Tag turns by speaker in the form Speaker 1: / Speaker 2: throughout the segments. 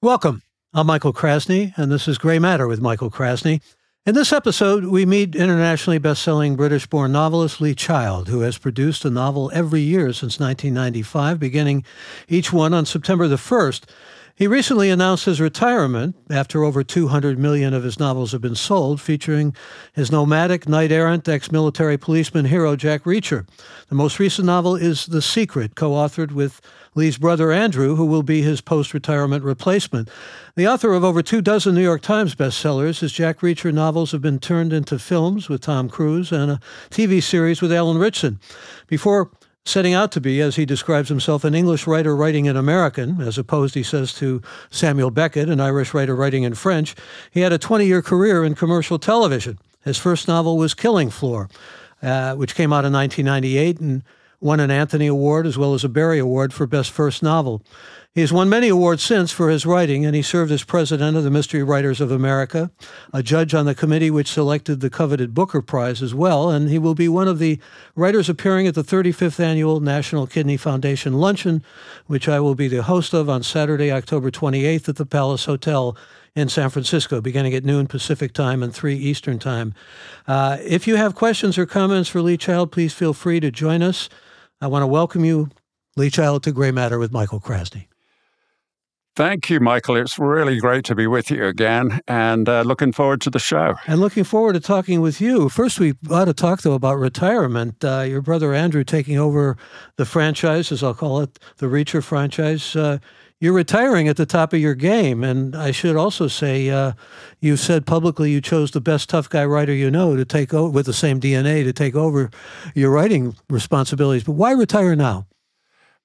Speaker 1: Welcome. I'm Michael Krasny, and this is Gray Matter with Michael Krasny. In this episode, we meet internationally best-selling British-born novelist Lee Child, who has produced a novel every year since 1995, beginning each one on September the 1st. He recently announced his retirement after over 200 million of his novels have been sold, featuring his nomadic, knight errant, ex military policeman hero Jack Reacher. The most recent novel is The Secret, co authored with Lee's brother Andrew, who will be his post retirement replacement. The author of over two dozen New York Times bestsellers, his Jack Reacher novels have been turned into films with Tom Cruise and a TV series with Alan Ritchson. Before setting out to be, as he describes himself, an English writer writing in American, as opposed, he says, to Samuel Beckett, an Irish writer writing in French. He had a 20 year career in commercial television. His first novel was Killing Floor, uh, which came out in 1998 and won an Anthony Award as well as a Barry Award for Best First Novel. He has won many awards since for his writing, and he served as president of the Mystery Writers of America, a judge on the committee which selected the coveted Booker Prize as well, and he will be one of the writers appearing at the 35th Annual National Kidney Foundation Luncheon, which I will be the host of on Saturday, October 28th at the Palace Hotel in San Francisco, beginning at noon Pacific time and 3 Eastern time. Uh, if you have questions or comments for Lee Child, please feel free to join us. I want to welcome you, Lee Child, to Gray Matter with Michael Krasny.
Speaker 2: Thank you, Michael. It's really great to be with you again and uh, looking forward to the show.
Speaker 1: And looking forward to talking with you. First, we ought to talk, though, about retirement. Uh, your brother Andrew taking over the franchise, as I'll call it, the Reacher franchise. Uh, you're retiring at the top of your game. And I should also say, uh, you said publicly you chose the best tough guy writer you know to take over with the same DNA to take over your writing responsibilities. But why retire now?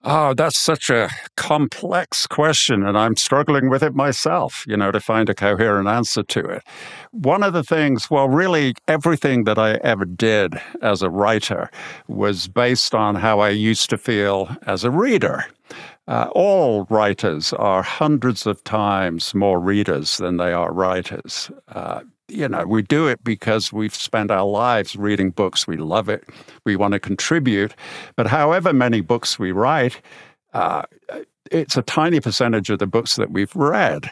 Speaker 2: Oh, that's such a complex question, and I'm struggling with it myself, you know, to find a coherent answer to it. One of the things, well, really, everything that I ever did as a writer was based on how I used to feel as a reader. Uh, all writers are hundreds of times more readers than they are writers. Uh, you know, we do it because we've spent our lives reading books. We love it. We want to contribute. But however many books we write, uh, it's a tiny percentage of the books that we've read.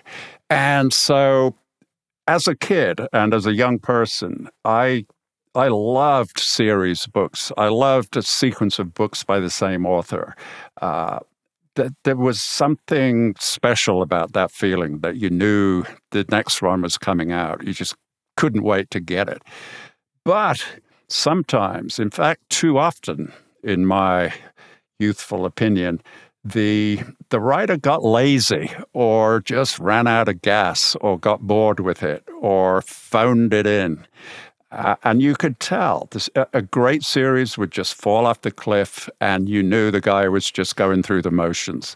Speaker 2: And so, as a kid and as a young person, I I loved series books. I loved a sequence of books by the same author. Uh, there was something special about that feeling that you knew the next one was coming out. You just couldn't wait to get it. But sometimes, in fact, too often, in my youthful opinion, the the writer got lazy or just ran out of gas or got bored with it or phoned it in. Uh, and you could tell this, a great series would just fall off the cliff, and you knew the guy was just going through the motions.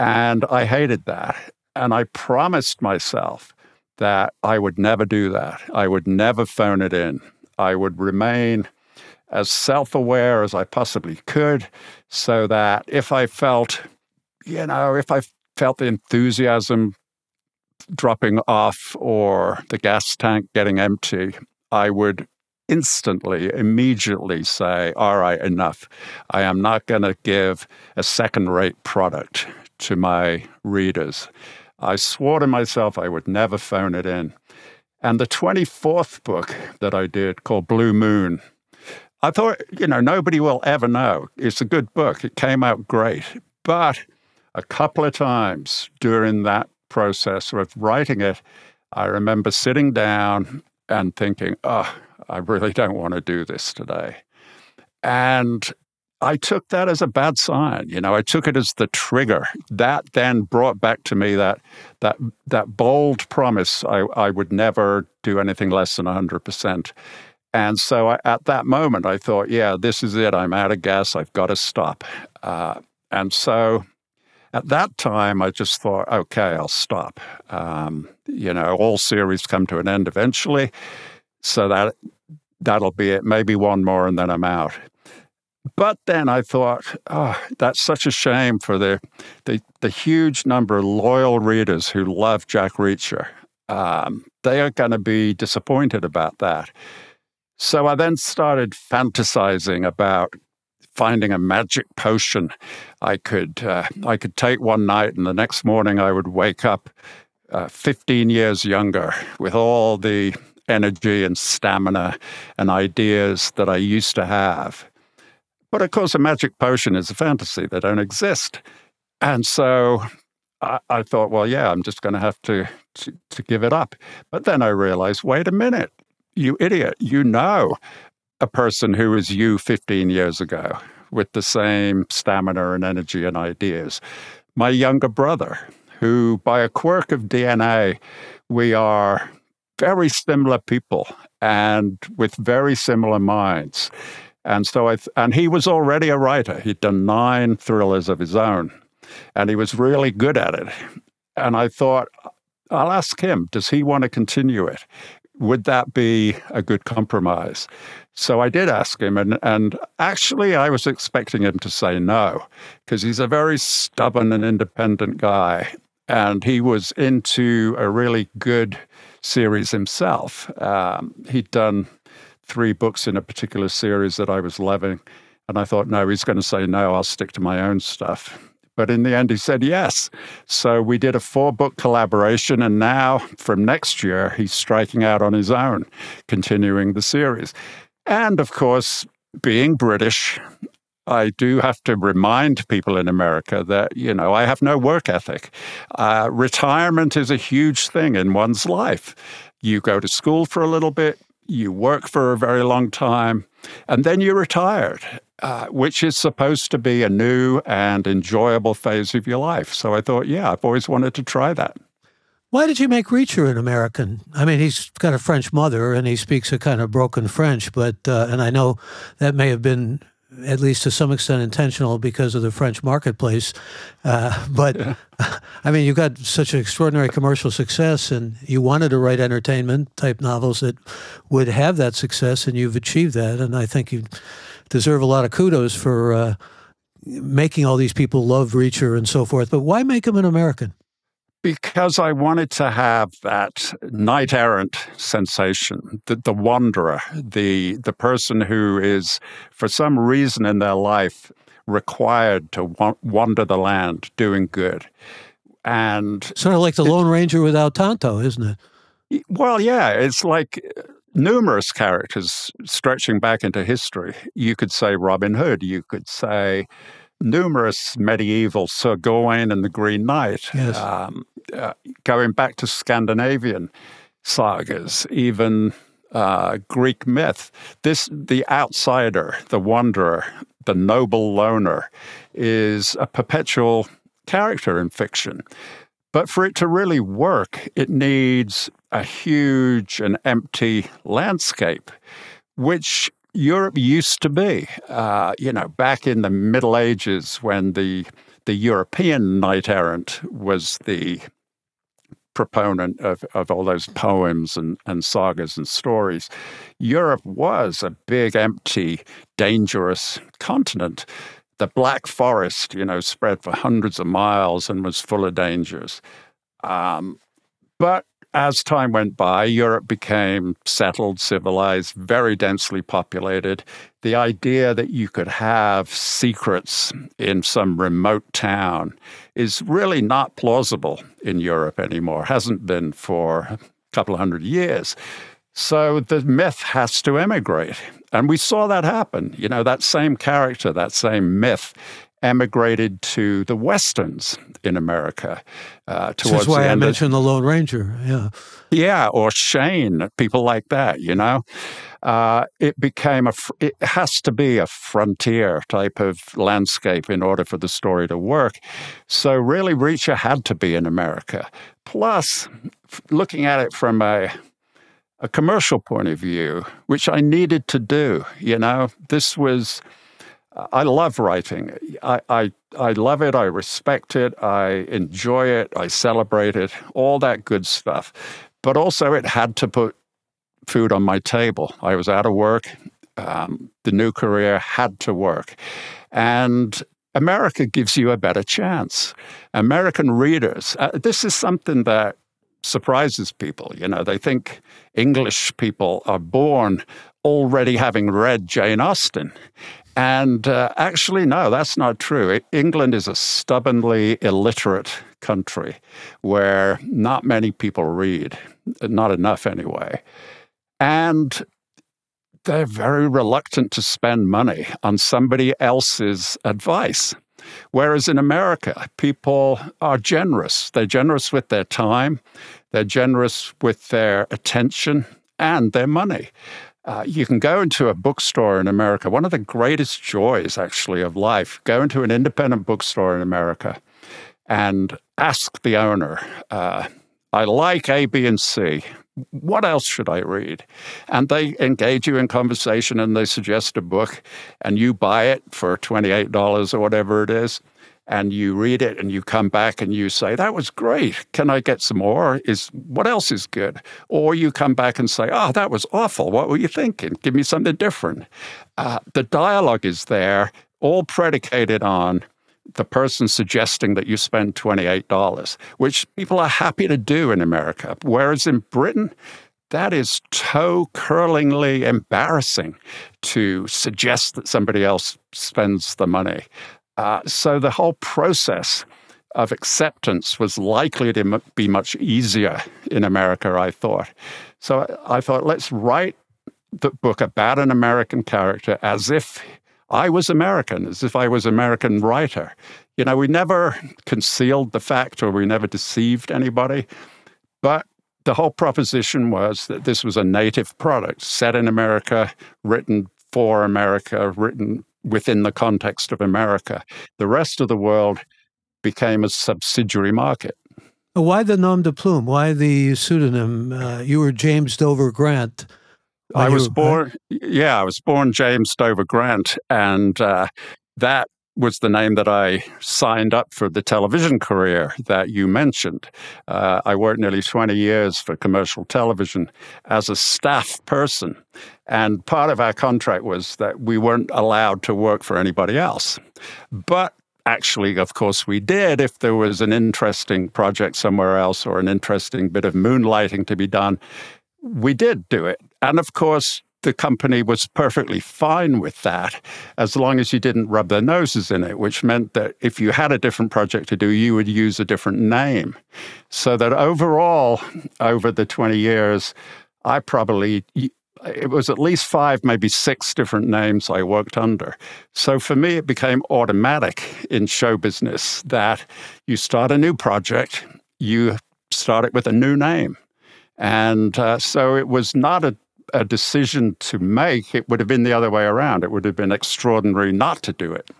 Speaker 2: And I hated that. And I promised myself that I would never do that. I would never phone it in. I would remain as self aware as I possibly could so that if I felt, you know, if I felt the enthusiasm dropping off or the gas tank getting empty, I would instantly, immediately say, All right, enough. I am not going to give a second rate product to my readers. I swore to myself I would never phone it in. And the 24th book that I did called Blue Moon, I thought, you know, nobody will ever know. It's a good book. It came out great. But a couple of times during that process of writing it, I remember sitting down and thinking, oh, I really don't want to do this today. And I took that as a bad sign. You know, I took it as the trigger. That then brought back to me that that that bold promise I, I would never do anything less than 100%. And so I, at that moment, I thought, yeah, this is it. I'm out of gas. I've got to stop. Uh, and so at that time, I just thought, okay, I'll stop. Um, you know, all series come to an end eventually. So that that'll be it. Maybe one more and then I'm out. But then I thought, oh, that's such a shame for the, the, the huge number of loyal readers who love Jack Reacher. Um, they are going to be disappointed about that. So I then started fantasizing about finding a magic potion I could uh, I could take one night, and the next morning I would wake up uh, 15 years younger with all the energy and stamina and ideas that I used to have. But of course, a magic potion is a fantasy; they don't exist. And so I, I thought, well, yeah, I'm just going to have to, to to give it up. But then I realized, wait a minute, you idiot! You know a person who was you 15 years ago with the same stamina and energy and ideas. My younger brother, who by a quirk of DNA, we are very similar people and with very similar minds. And so I, th- and he was already a writer. He'd done nine thrillers of his own, and he was really good at it. And I thought, I'll ask him, does he want to continue it? Would that be a good compromise? So I did ask him, and, and actually, I was expecting him to say no, because he's a very stubborn and independent guy. And he was into a really good series himself. Um, he'd done three books in a particular series that I was loving. And I thought, no, he's going to say no, I'll stick to my own stuff. But in the end, he said yes. So we did a four book collaboration. And now, from next year, he's striking out on his own, continuing the series. And of course, being British, I do have to remind people in America that, you know, I have no work ethic. Uh, retirement is a huge thing in one's life. You go to school for a little bit, you work for a very long time, and then you're retired, uh, which is supposed to be a new and enjoyable phase of your life. So I thought, yeah, I've always wanted to try that.
Speaker 1: Why did you make Reacher an American? I mean, he's got a French mother and he speaks a kind of broken French, but uh, and I know that may have been at least to some extent intentional because of the French marketplace. Uh, but yeah. I mean, you've got such an extraordinary commercial success, and you wanted to write entertainment type novels that would have that success, and you've achieved that. And I think you deserve a lot of kudos for uh, making all these people love Reacher and so forth. But why make him an American?
Speaker 2: Because I wanted to have that knight errant sensation, the, the wanderer, the the person who is, for some reason in their life, required to wa- wander the land doing good. And
Speaker 1: sort of like the Lone Ranger without Tonto, isn't
Speaker 2: it? Well, yeah, it's like uh, numerous characters stretching back into history. You could say Robin Hood, you could say numerous medieval Sir Gawain and the Green Knight,
Speaker 1: yes. um,
Speaker 2: uh, going back to Scandinavian sagas, even uh, Greek myth. This the outsider, the wanderer, the noble loner, is a perpetual character in fiction. But for it to really work, it needs a huge and empty landscape, which Europe used to be. Uh, you know, back in the Middle Ages when the the European knight errant was the proponent of, of all those poems and, and sagas and stories. Europe was a big, empty, dangerous continent. The Black Forest, you know, spread for hundreds of miles and was full of dangers. Um, but as time went by, Europe became settled, civilized, very densely populated. The idea that you could have secrets in some remote town is really not plausible in Europe anymore, hasn't been for a couple of hundred years. So the myth has to emigrate. And we saw that happen. You know, that same character, that same myth emigrated to the westerns in America.
Speaker 1: Uh, towards why I mentioned the Lone Ranger. Yeah,
Speaker 2: yeah, or Shane, people like that. You know, uh, it became a. It has to be a frontier type of landscape in order for the story to work. So really, Reacher had to be in America. Plus, looking at it from a a commercial point of view, which I needed to do. You know, this was I love writing. I, I, I love it. I respect it. I enjoy it. I celebrate it. All that good stuff. But also, it had to put food on my table. I was out of work. Um, the new career had to work. And America gives you a better chance. American readers, uh, this is something that surprises people. You know, they think English people are born already having read Jane Austen. And uh, actually, no, that's not true. England is a stubbornly illiterate country where not many people read, not enough anyway. And they're very reluctant to spend money on somebody else's advice. Whereas in America, people are generous. They're generous with their time, they're generous with their attention and their money. Uh, you can go into a bookstore in America. One of the greatest joys, actually, of life, go into an independent bookstore in America and ask the owner, uh, I like A, B, and C. What else should I read? And they engage you in conversation and they suggest a book, and you buy it for $28 or whatever it is and you read it and you come back and you say that was great. Can i get some more? Is what else is good? Or you come back and say oh that was awful. What were you thinking? Give me something different. Uh, the dialogue is there all predicated on the person suggesting that you spend $28 which people are happy to do in america. Whereas in britain that is toe curlingly embarrassing to suggest that somebody else spends the money. Uh, so the whole process of acceptance was likely to be much easier in America, I thought. So I thought, let's write the book about an American character as if I was American, as if I was American writer. You know, we never concealed the fact or we never deceived anybody, but the whole proposition was that this was a native product set in America, written for America, written within the context of America. The rest of the world became a subsidiary market.
Speaker 1: Why the nom de plume? Why the pseudonym? Uh, you were James Dover Grant.
Speaker 2: I was born, yeah, I was born James Dover Grant, and uh, that was the name that I signed up for the television career that you mentioned. Uh, I worked nearly 20 years for commercial television as a staff person. And part of our contract was that we weren't allowed to work for anybody else. But actually, of course, we did if there was an interesting project somewhere else or an interesting bit of moonlighting to be done. We did do it. And of course, the company was perfectly fine with that as long as you didn't rub their noses in it, which meant that if you had a different project to do, you would use a different name. So that overall, over the 20 years, I probably, it was at least five, maybe six different names I worked under. So for me, it became automatic in show business that you start a new project, you start it with a new name. And uh, so it was not a a decision to make, it would have been the other way around. It would have been extraordinary not to do it.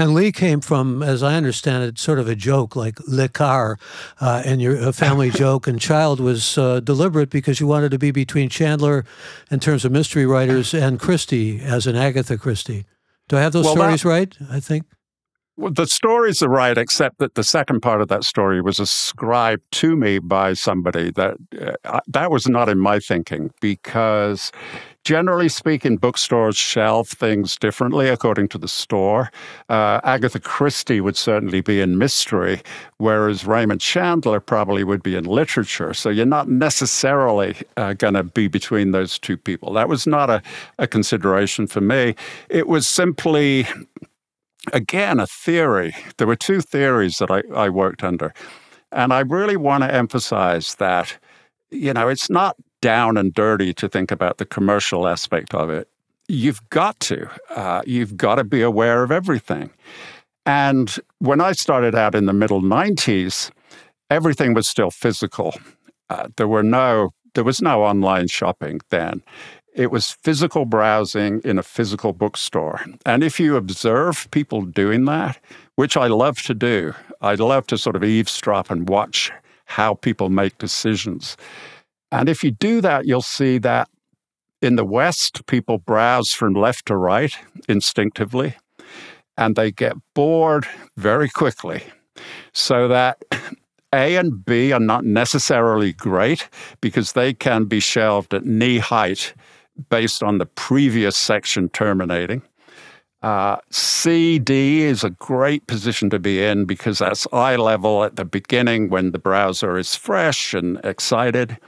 Speaker 1: And Lee came from, as I understand it, sort of a joke like Le Car, uh, and your a family joke. And Child was uh, deliberate because you wanted to be between Chandler, in terms of mystery writers, and Christie as an Agatha Christie. Do I have those well, stories that, right? I think.
Speaker 2: Well, the stories are right, except that the second part of that story was ascribed to me by somebody that uh, that was not in my thinking because generally speaking, bookstores shelve things differently according to the store. Uh, Agatha Christie would certainly be in mystery, whereas Raymond Chandler probably would be in literature. So you're not necessarily uh, going to be between those two people. That was not a, a consideration for me. It was simply again, a theory. There were two theories that I, I worked under. And I really want to emphasize that, you know, it's not down and dirty to think about the commercial aspect of it. You've got to. Uh, you've got to be aware of everything. And when I started out in the middle 90s, everything was still physical. Uh, there were no there was no online shopping then. It was physical browsing in a physical bookstore. And if you observe people doing that, which I love to do, I love to sort of eavesdrop and watch how people make decisions. And if you do that, you'll see that in the West, people browse from left to right instinctively, and they get bored very quickly. So that A and B are not necessarily great because they can be shelved at knee height based on the previous section terminating. Uh, CD is a great position to be in because that's eye level at the beginning when the browser is fresh and excited.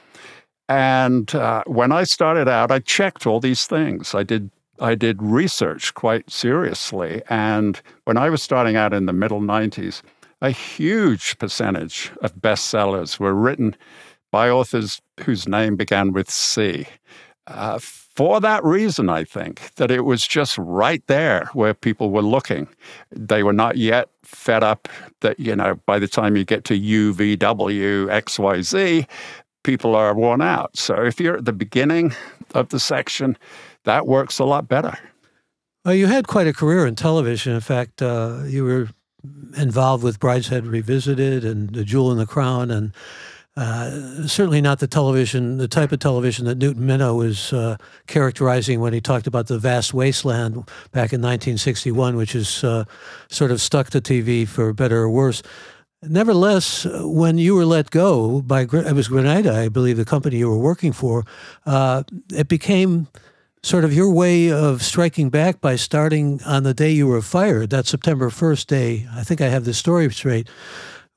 Speaker 2: And uh, when I started out, I checked all these things. I did I did research quite seriously. And when I was starting out in the middle 90s, a huge percentage of bestsellers were written by authors whose name began with C. Uh, for that reason, I think that it was just right there where people were looking. They were not yet fed up that, you know, by the time you get to UVW, XYZ, people are worn out. So if you're at the beginning of the section, that works a lot better.
Speaker 1: Well, you had quite a career in television. In fact, uh, you were involved with Brideshead Revisited and The Jewel in the Crown, and uh, certainly not the television, the type of television that Newton Minow was uh, characterizing when he talked about the vast wasteland back in 1961, which is uh, sort of stuck to TV for better or worse. Nevertheless, when you were let go by it was Granada, I believe, the company you were working for, uh, it became sort of your way of striking back by starting on the day you were fired, that September 1st day. I think I have the story straight,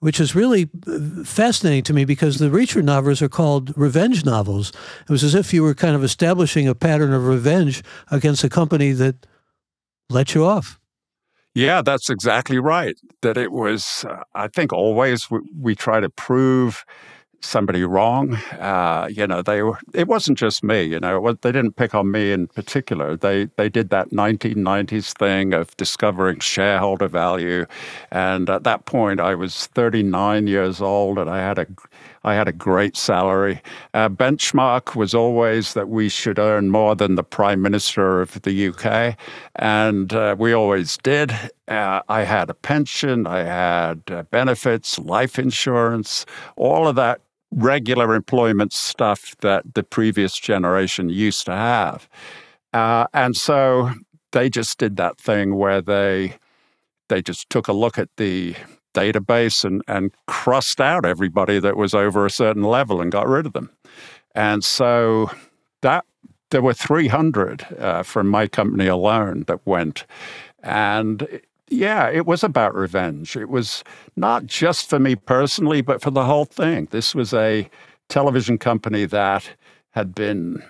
Speaker 1: which is really uh, fascinating to me because the Reacher novels are called revenge novels. It was as if you were kind of establishing a pattern of revenge against a company that let you off.
Speaker 2: Yeah, that's exactly right. That it was, uh, I think, always we, we try to prove somebody wrong. Uh, you know, they were. It wasn't just me. You know, they didn't pick on me in particular. They they did that 1990s thing of discovering shareholder value, and at that point, I was 39 years old, and I had a I had a great salary. Our benchmark was always that we should earn more than the Prime Minister of the UK, and uh, we always did. Uh, I had a pension, I had uh, benefits, life insurance, all of that regular employment stuff that the previous generation used to have. Uh, and so they just did that thing where they they just took a look at the database and, and crossed out everybody that was over a certain level and got rid of them. And so that there were 300 uh, from my company alone that went. And yeah, it was about revenge. It was not just for me personally, but for the whole thing. This was a television company that had been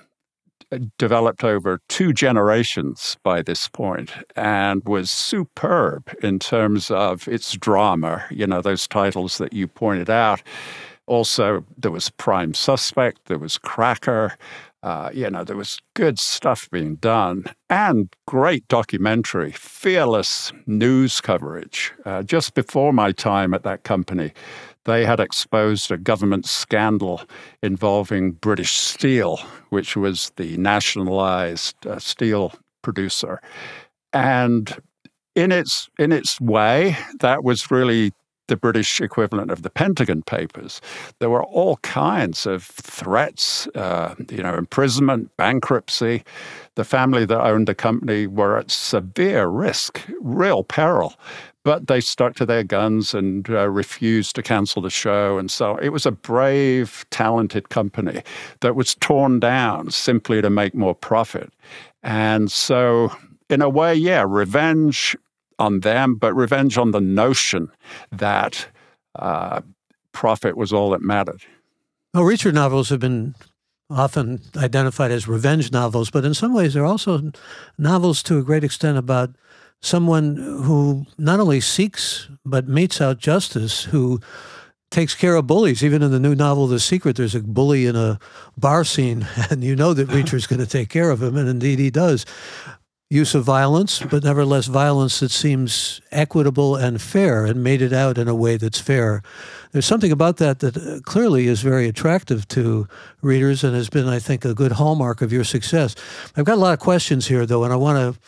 Speaker 2: developed over two generations by this point and was superb in terms of its drama, you know, those titles that you pointed out. Also, there was Prime Suspect, there was Cracker, uh, you know, there was good stuff being done and great documentary, fearless news coverage. Uh, just before my time at that company, they had exposed a government scandal involving British Steel, which was the nationalized uh, steel producer. And in its in its way, that was really the British equivalent of the Pentagon Papers. There were all kinds of threats, uh, you know, imprisonment, bankruptcy. The family that owned the company were at severe risk, real peril. But they stuck to their guns and uh, refused to cancel the show. And so it was a brave, talented company that was torn down simply to make more profit. And so, in a way, yeah, revenge on them, but revenge on the notion that uh, profit was all that mattered.
Speaker 1: Well, Reacher novels have been often identified as revenge novels, but in some ways they're also novels to a great extent about someone who not only seeks but metes out justice, who takes care of bullies. Even in the new novel, The Secret, there's a bully in a bar scene, and you know that Reacher's going to take care of him, and indeed he does use of violence, but nevertheless violence that seems equitable and fair and made it out in a way that's fair. There's something about that that uh, clearly is very attractive to readers and has been, I think, a good hallmark of your success. I've got a lot of questions here, though, and I want to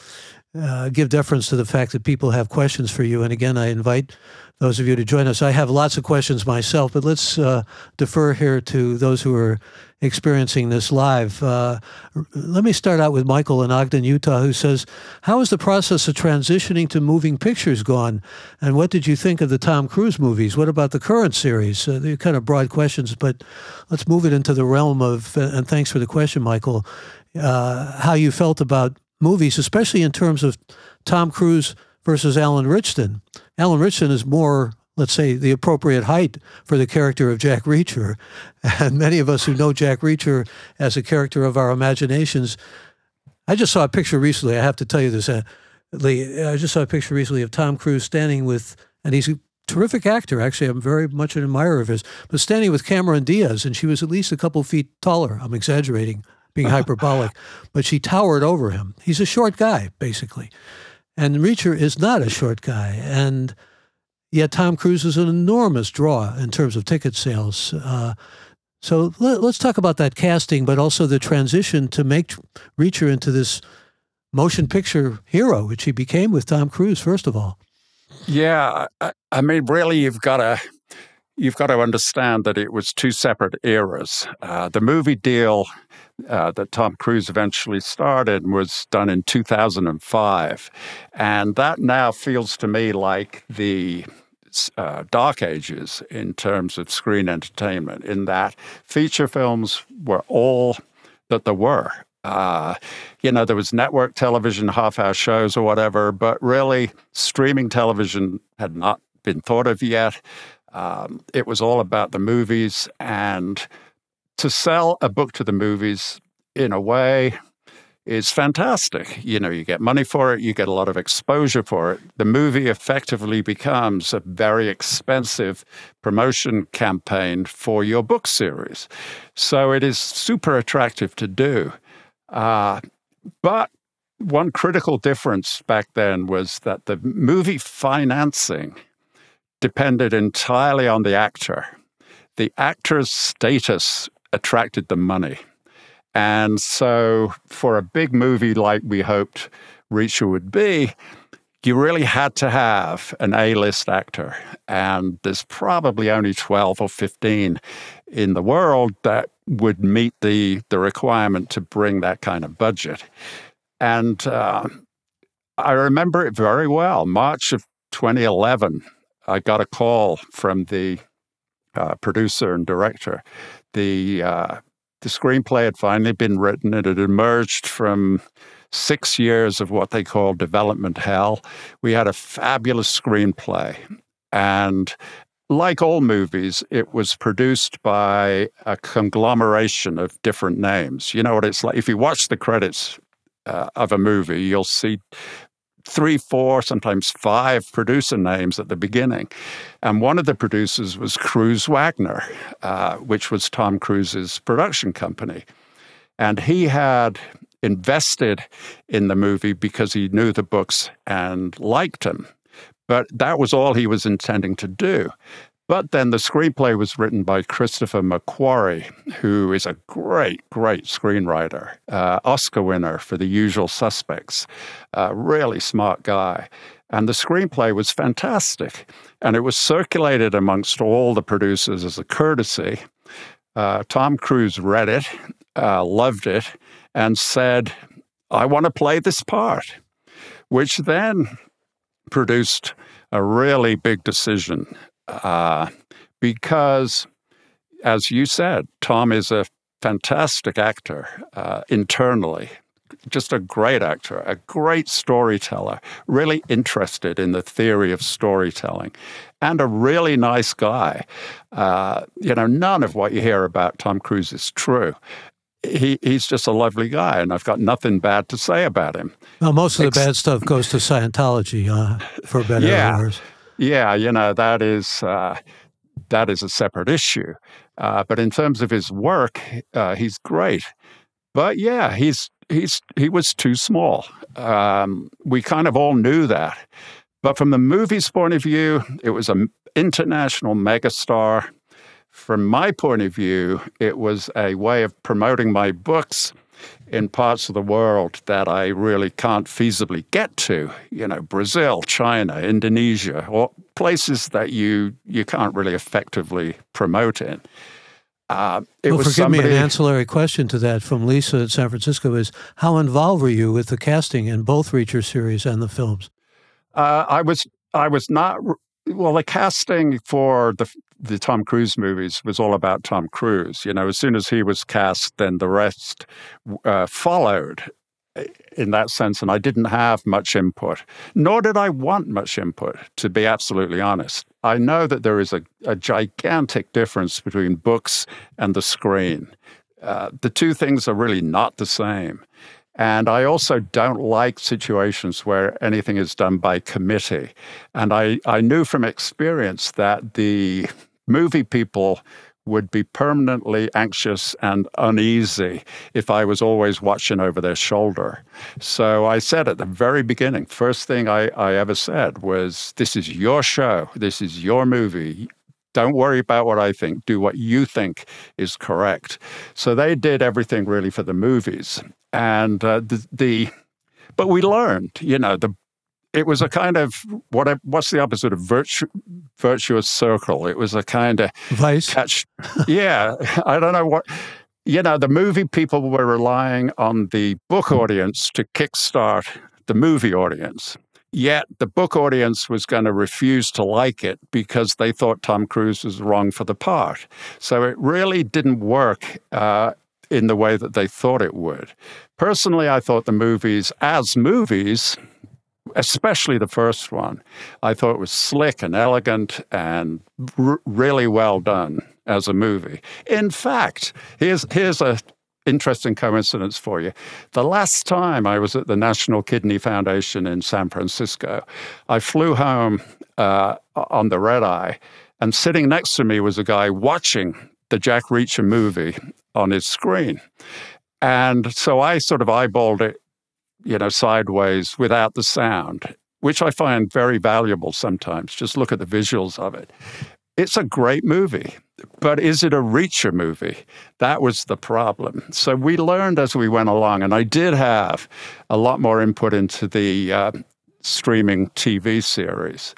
Speaker 1: uh, give deference to the fact that people have questions for you. And again, I invite those of you to join us. I have lots of questions myself, but let's uh, defer here to those who are experiencing this live. Uh, let me start out with Michael in Ogden, Utah, who says, How is the process of transitioning to moving pictures gone? And what did you think of the Tom Cruise movies? What about the current series? Uh, they're kind of broad questions, but let's move it into the realm of, and thanks for the question, Michael, uh, how you felt about movies, especially in terms of Tom Cruise versus Alan Ritchson. Alan Ritchson is more, let's say, the appropriate height for the character of Jack Reacher. And many of us who know Jack Reacher as a character of our imaginations I just saw a picture recently. I have to tell you this, uh, Lee. I just saw a picture recently of Tom Cruise standing with, and he's a terrific actor. Actually, I'm very much an admirer of his, but standing with Cameron Diaz, and she was at least a couple feet taller. I'm exaggerating, being hyperbolic, but she towered over him. He's a short guy, basically. And Reacher is not a short guy. And yet Tom Cruise is an enormous draw in terms of ticket sales. Uh, so let, us talk about that casting, but also the transition to make Reacher into this motion picture hero, which he became with Tom Cruise, first of all.
Speaker 2: Yeah, I, I mean, really, you've got to you've got to understand that it was two separate eras. Uh, the movie deal uh, that Tom Cruise eventually started was done in 2005. And that now feels to me like the uh, dark ages in terms of screen entertainment, in that feature films were all that there were. Uh, you know, there was network television, half hour shows or whatever, but really streaming television had not been thought of yet. Um, it was all about the movies. And to sell a book to the movies, in a way, is fantastic. You know, you get money for it, you get a lot of exposure for it. The movie effectively becomes a very expensive promotion campaign for your book series. So it is super attractive to do. Uh, but one critical difference back then was that the movie financing depended entirely on the actor. The actor's status attracted the money. And so, for a big movie like we hoped Reacher would be, you really had to have an A list actor. And there's probably only 12 or 15 in the world that would meet the, the requirement to bring that kind of budget. And uh, I remember it very well. March of 2011, I got a call from the uh, producer and director. The uh, the screenplay had finally been written. It had emerged from six years of what they call development hell. We had a fabulous screenplay. And like all movies, it was produced by a conglomeration of different names. You know what it's like? If you watch the credits uh, of a movie, you'll see three, four, sometimes five producer names at the beginning. And one of the producers was Cruise Wagner, uh, which was Tom Cruise's production company. And he had invested in the movie because he knew the books and liked them. But that was all he was intending to do. But then the screenplay was written by Christopher McQuarrie, who is a great, great screenwriter, uh, Oscar winner for The Usual Suspects, a really smart guy. And the screenplay was fantastic. And it was circulated amongst all the producers as a courtesy. Uh, Tom Cruise read it, uh, loved it, and said, I want to play this part, which then produced a really big decision uh, because, as you said, Tom is a fantastic actor uh, internally. Just a great actor, a great storyteller, really interested in the theory of storytelling, and a really nice guy. Uh, you know, none of what you hear about Tom Cruise is true he, he's just a lovely guy, and I've got nothing bad to say about him.
Speaker 1: Well, most of the Ex- bad stuff goes to Scientology, uh, for better
Speaker 2: yeah.
Speaker 1: or worse.
Speaker 2: Yeah, you know that is uh, that is a separate issue. Uh, but in terms of his work, uh, he's great. But yeah, he's he's he was too small. Um, we kind of all knew that. But from the movie's point of view, it was an international megastar. From my point of view, it was a way of promoting my books in parts of the world that I really can't feasibly get to. You know, Brazil, China, Indonesia, or places that you you can't really effectively promote in.
Speaker 1: Uh, well, forgive somebody, me. An ancillary question to that from Lisa in San Francisco is: How involved were you with the casting in both Reacher series and the films?
Speaker 2: Uh, I was. I was not well, the casting for the the Tom Cruise movies was all about Tom Cruise. You know, as soon as he was cast, then the rest uh, followed uh, in that sense, and I didn't have much input, nor did I want much input, to be absolutely honest. I know that there is a, a gigantic difference between books and the screen. Uh, the two things are really not the same. And I also don't like situations where anything is done by committee. And I, I knew from experience that the movie people would be permanently anxious and uneasy if I was always watching over their shoulder. So I said at the very beginning, first thing I, I ever said was, This is your show, this is your movie. Don't worry about what I think. Do what you think is correct. So they did everything really for the movies. And uh, the, the but we learned, you know, the it was a kind of what what's the opposite of virtu, virtuous circle? It was a kind of
Speaker 1: vice.
Speaker 2: Catch, yeah, I don't know what. You know, the movie people were relying on the book audience to kickstart the movie audience. Yet the book audience was going to refuse to like it because they thought Tom Cruise was wrong for the part. So it really didn't work uh, in the way that they thought it would. Personally, I thought the movies, as movies, especially the first one. I thought was slick and elegant and r- really well done as a movie. In fact, here's here's a interesting coincidence for you. The last time I was at the National Kidney Foundation in San Francisco, I flew home uh, on the red eye, and sitting next to me was a guy watching the Jack Reacher movie on his screen. And so I sort of eyeballed it you know, sideways without the sound, which I find very valuable sometimes. Just look at the visuals of it. It's a great movie, but is it a Reacher movie? That was the problem. So we learned as we went along, and I did have a lot more input into the uh, streaming TV series.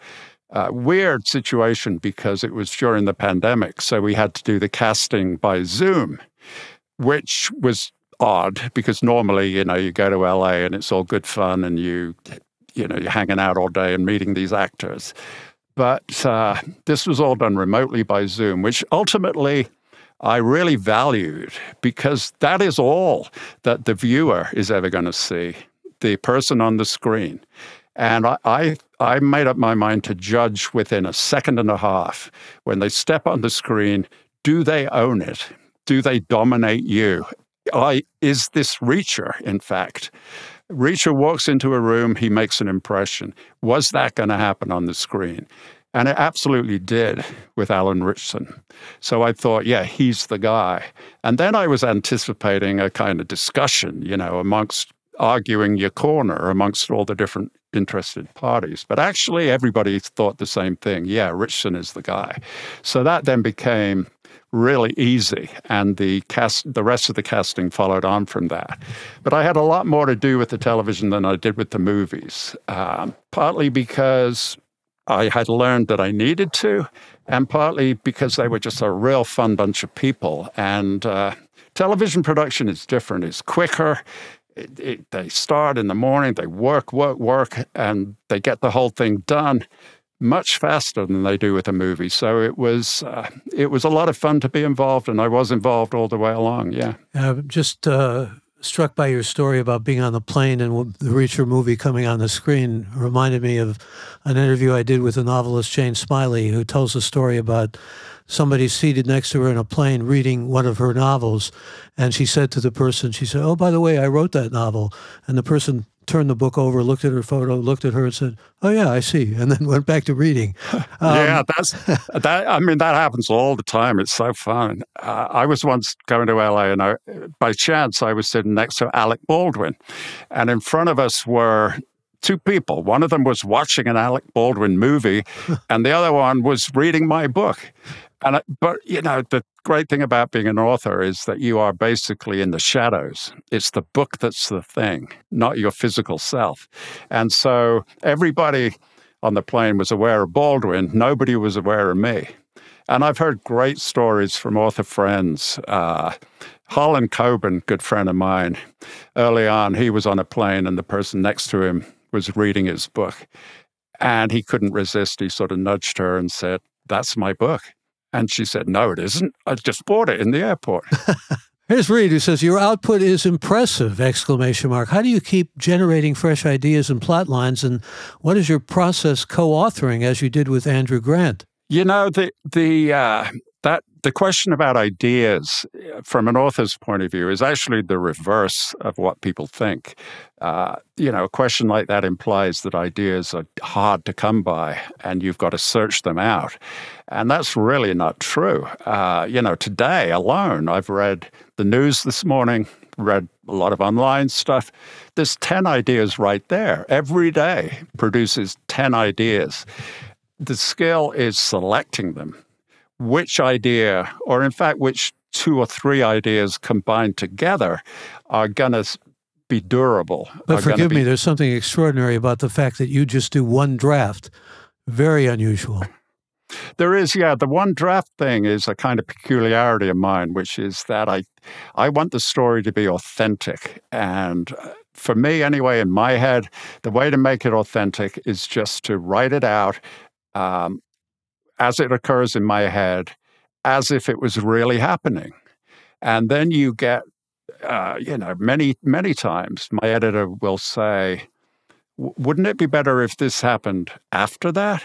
Speaker 2: Uh, weird situation because it was during the pandemic, so we had to do the casting by Zoom, which was odd because normally, you know, you go to LA and it's all good fun and you, you know, you're hanging out all day and meeting these actors. But uh, this was all done remotely by Zoom, which ultimately I really valued because that is all that the viewer is ever going to see the person on the screen. And I, I, I, made up my mind to judge within a second and a half when they step on the screen do they own it? Do they dominate you? I, is this Reacher, in fact? Reacher walks into a room, he makes an impression. Was that going to happen on the screen? And it absolutely did with Alan Ritchson. So I thought, yeah, he's the guy. And then I was anticipating a kind of discussion, you know, amongst arguing your corner amongst all the different interested parties. But actually, everybody thought the same thing. Yeah, Ritchson is the guy. So that then became really easy, and the cast, the rest of the casting followed on from that. But I had a lot more to do with the television than I did with the movies, um, partly because I had learned that I needed to, and partly because they were just a real fun bunch of people. And uh, television production is different; it's quicker. It, it, they start in the morning, they work, work, work, and they get the whole thing done much faster than they do with a movie. So it was uh, it was a lot of fun to be involved, and I was involved all the way along. Yeah,
Speaker 1: uh, just uh, struck by your story about being on the plane and the Reacher movie coming on the screen reminded me of an interview I did with the novelist Jane Smiley, who tells a story about somebody seated next to her in a plane reading one of her novels. And she said to the person, she said, Oh, by the way, I wrote that novel. And the person turned the book over, looked at her photo, looked at her, and said, "Oh yeah, I see," and then went back to reading.
Speaker 2: Um, yeah, that's that. I mean, that happens all the time. It's so fun. Uh, I was once going to LA, and I, by chance, I was sitting next to Alec Baldwin, and in front of us were two people. One of them was watching an Alec Baldwin movie, and the other one was reading my book. And I, but you know, the great thing about being an author is that you are basically in the shadows. It's the book that's the thing, not your physical self. And so everybody on the plane was aware of Baldwin. Nobody was aware of me. And I've heard great stories from author friends. Uh, Harlan Coben, good friend of mine, early on, he was on a plane and the person next to him was reading his book. And he couldn't resist. He sort of nudged her and said, That's my book. And she said, No, it isn't. I just bought it in the airport.
Speaker 1: Here's Reed who says, Your output is impressive! Exclamation mark. How do you keep generating fresh ideas and plot lines? And what is your process co authoring as you did with Andrew Grant?
Speaker 2: You know, the the uh, that the question about ideas from an author's point of view is actually the reverse of what people think. Uh, you know, a question like that implies that ideas are hard to come by and you've got to search them out. And that's really not true. Uh, you know, today alone, I've read the news this morning, read a lot of online stuff. There's 10 ideas right there. Every day produces 10 ideas. The skill is selecting them which idea, or in fact, which two or three ideas combined together are going to be durable.
Speaker 1: But forgive be... me, there's something extraordinary about the fact that you just do one draft. Very unusual.
Speaker 2: There is, yeah. The one draft thing is a kind of peculiarity of mine, which is that I, I want the story to be authentic. And uh, for me, anyway, in my head, the way to make it authentic is just to write it out um, as it occurs in my head as if it was really happening. And then you get, uh, you know, many, many times my editor will say, wouldn't it be better if this happened after that?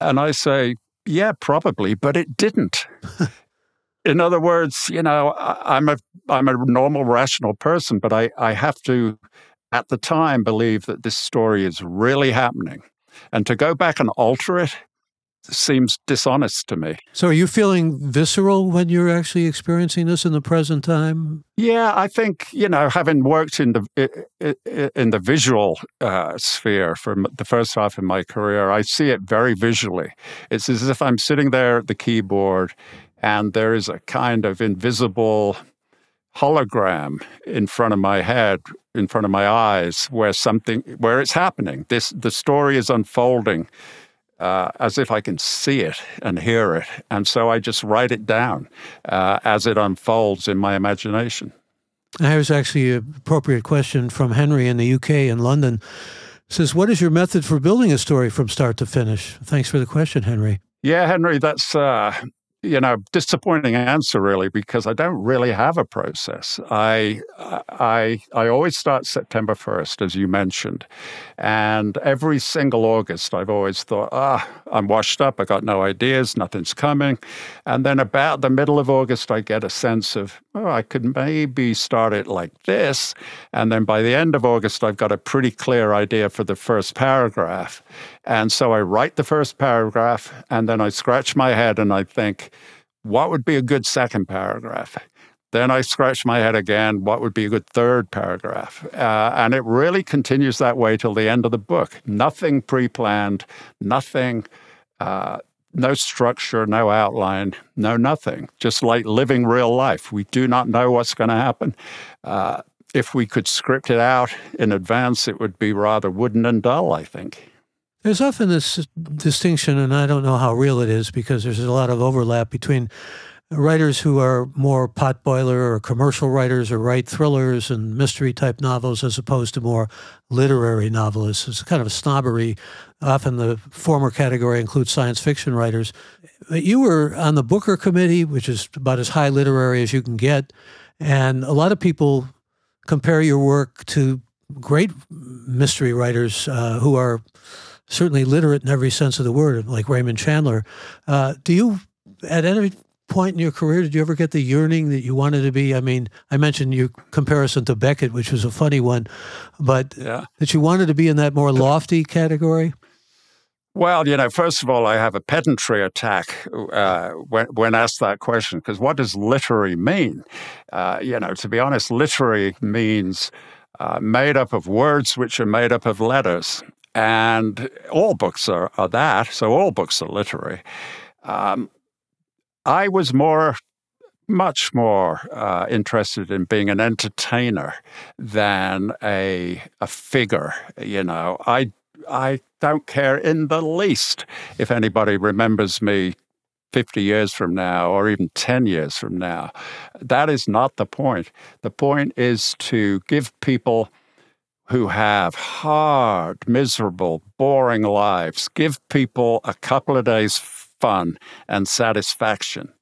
Speaker 2: And I say, yeah, probably, but it didn't. in other words, you know, I'm a I'm a normal, rational person, but I, I have to, at the time, believe that this story is really happening. And to go back and alter it seems dishonest to me.
Speaker 1: So, are you feeling visceral when you're actually experiencing this in the present time?
Speaker 2: Yeah, I think you know, having worked in the in the visual uh, sphere for the first half of my career, I see it very visually. It's as if I'm sitting there at the keyboard, and there is a kind of invisible hologram in front of my head in front of my eyes where something where it's happening this the story is unfolding uh, as if I can see it and hear it. And so I just write it down uh, as it unfolds in my imagination.
Speaker 1: Here's actually an appropriate question from Henry in the UK in London. It says, What is your method for building a story from start to finish? Thanks for the question, Henry.
Speaker 2: Yeah, Henry, that's uh, you know, disappointing answer really because I don't really have a process. I I I always start September 1st as you mentioned. And every single August I've always thought, ah, I'm washed up, I got no ideas, nothing's coming. And then about the middle of August I get a sense of, oh, I could maybe start it like this. And then by the end of August I've got a pretty clear idea for the first paragraph. And so I write the first paragraph and then I scratch my head and I think, what would be a good second paragraph? Then I scratch my head again, what would be a good third paragraph? Uh, and it really continues that way till the end of the book. Nothing pre planned, nothing, uh, no structure, no outline, no nothing. Just like living real life. We do not know what's going to happen. Uh, if we could script it out in advance, it would be rather wooden and dull, I think.
Speaker 1: There's often this distinction, and I don't know how real it is because there's a lot of overlap between writers who are more potboiler or commercial writers or write thrillers and mystery type novels as opposed to more literary novelists. It's kind of a snobbery. Often the former category includes science fiction writers. You were on the Booker Committee, which is about as high literary as you can get. And a lot of people compare your work to great mystery writers uh, who are certainly literate in every sense of the word, like Raymond Chandler. Uh, do you, at any point in your career, did you ever get the yearning that you wanted to be? I mean, I mentioned your comparison to Beckett, which was a funny one, but yeah. that you wanted to be in that more lofty category?
Speaker 2: Well, you know, first of all, I have a pedantry attack uh, when, when asked that question, because what does literary mean? Uh, you know, to be honest, literary means uh, made up of words which are made up of letters. And all books are, are that, so all books are literary. Um, I was more, much more uh, interested in being an entertainer than a, a figure. You know, I, I don't care in the least if anybody remembers me 50 years from now or even 10 years from now. That is not the point. The point is to give people who have hard, miserable, boring lives. Give people a couple of days fun and satisfaction,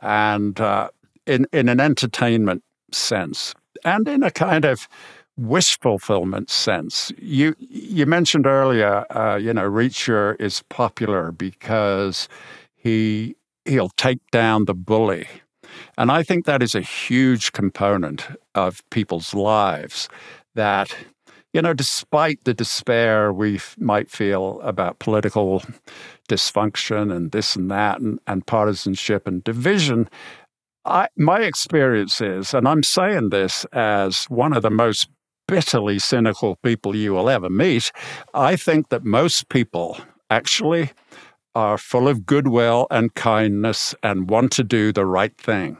Speaker 2: and uh, in in an entertainment sense, and in a kind of wish fulfillment sense. You you mentioned earlier, uh, you know, Reacher is popular because he he'll take down the bully. And I think that is a huge component of people's lives that you know, despite the despair we might feel about political dysfunction and this and that and, and partisanship and division, I, my experience is, and I'm saying this as one of the most bitterly cynical people you will ever meet, I think that most people actually are full of goodwill and kindness and want to do the right thing.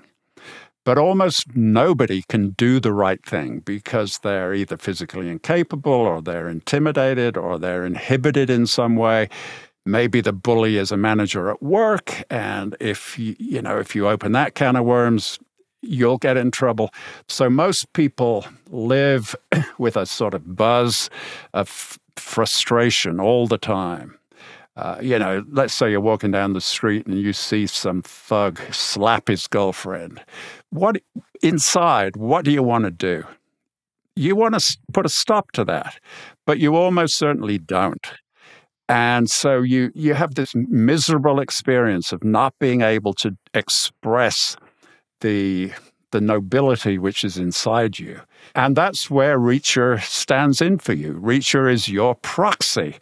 Speaker 2: But almost nobody can do the right thing because they're either physically incapable or they're intimidated or they're inhibited in some way. Maybe the bully is a manager at work, and if you, you know if you open that can of worms, you'll get in trouble. So most people live with a sort of buzz of frustration all the time. Uh, you know, let's say you're walking down the street and you see some thug slap his girlfriend. What inside, what do you want to do? You want to put a stop to that, but you almost certainly don't. And so you you have this miserable experience of not being able to express the the nobility which is inside you. And that's where Reacher stands in for you. Reacher is your proxy.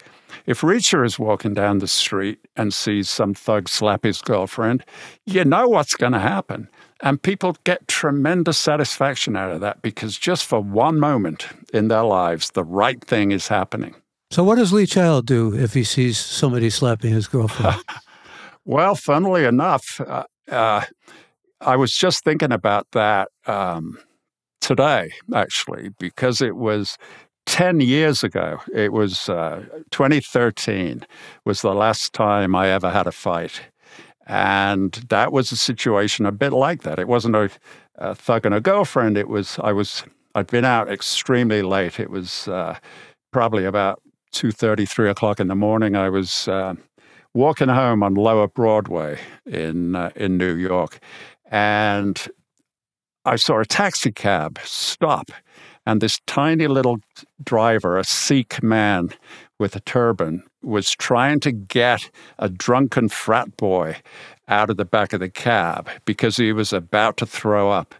Speaker 2: If Reacher is walking down the street and sees some thug slap his girlfriend, you know what's going to happen. And people get tremendous satisfaction out of that because just for one moment in their lives, the right thing is happening.
Speaker 1: So, what does Lee Child do if he sees somebody slapping his girlfriend?
Speaker 2: well, funnily enough, uh, uh, I was just thinking about that um, today, actually, because it was 10 years ago. It was uh, 2013 was the last time I ever had a fight. And that was a situation a bit like that. It wasn't a, a thug and a girlfriend. It was, I was, I'd been out extremely late. It was uh, probably about 2.30, 3 o'clock in the morning. I was uh, walking home on Lower Broadway in, uh, in New York and I saw a taxi cab stop, and this tiny little driver, a Sikh man with a turban, was trying to get a drunken frat boy out of the back of the cab because he was about to throw up.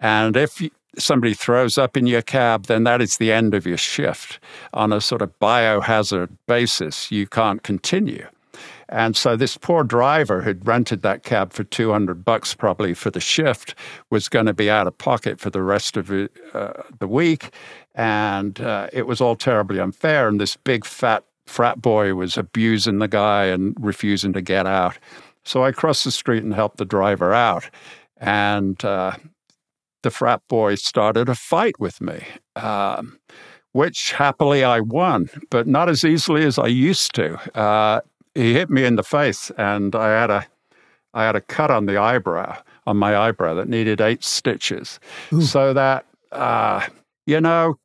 Speaker 2: And if somebody throws up in your cab, then that is the end of your shift. On a sort of biohazard basis, you can't continue. And so this poor driver who'd rented that cab for 200 bucks probably for the shift was going to be out of pocket for the rest of uh, the week. And uh, it was all terribly unfair. And this big fat frat boy was abusing the guy and refusing to get out. So I crossed the street and helped the driver out. And uh, the frat boy started a fight with me. Um, which happily I won, but not as easily as I used to. Uh, he hit me in the face, and I had a I had a cut on the eyebrow on my eyebrow that needed eight stitches. Ooh. So that uh, you know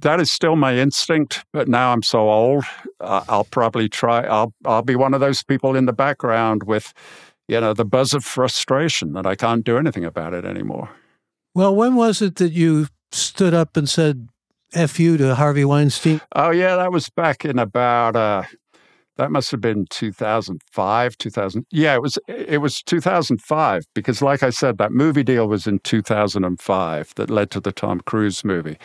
Speaker 2: that is still my instinct, but now I'm so old. Uh, I'll probably try. I'll I'll be one of those people in the background with, you know, the buzz of frustration that I can't do anything about it anymore.
Speaker 1: Well, when was it that you stood up and said "f you" to Harvey Weinstein?
Speaker 2: Oh yeah, that was back in about uh, that must have been 2005 2000 yeah it was it was 2005 because like i said that movie deal was in 2005 that led to the tom cruise movie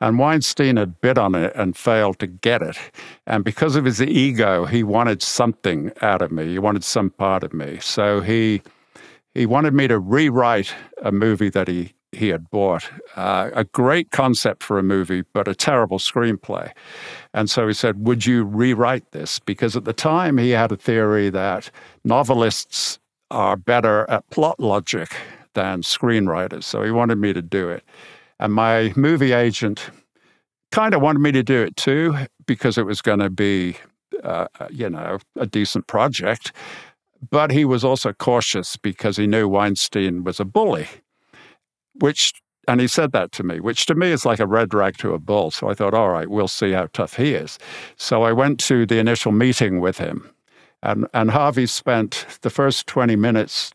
Speaker 2: and weinstein had bid on it and failed to get it and because of his ego he wanted something out of me he wanted some part of me so he he wanted me to rewrite a movie that he he had bought. Uh, a great concept for a movie, but a terrible screenplay. And so he said, Would you rewrite this? Because at the time he had a theory that novelists are better at plot logic than screenwriters. So he wanted me to do it. And my movie agent kind of wanted me to do it too, because it was going to be, uh, you know, a decent project. But he was also cautious because he knew Weinstein was a bully which and he said that to me, which to me is like a red rag to a bull. So I thought, all right, we'll see how tough he is. So I went to the initial meeting with him, and and Harvey spent the first twenty minutes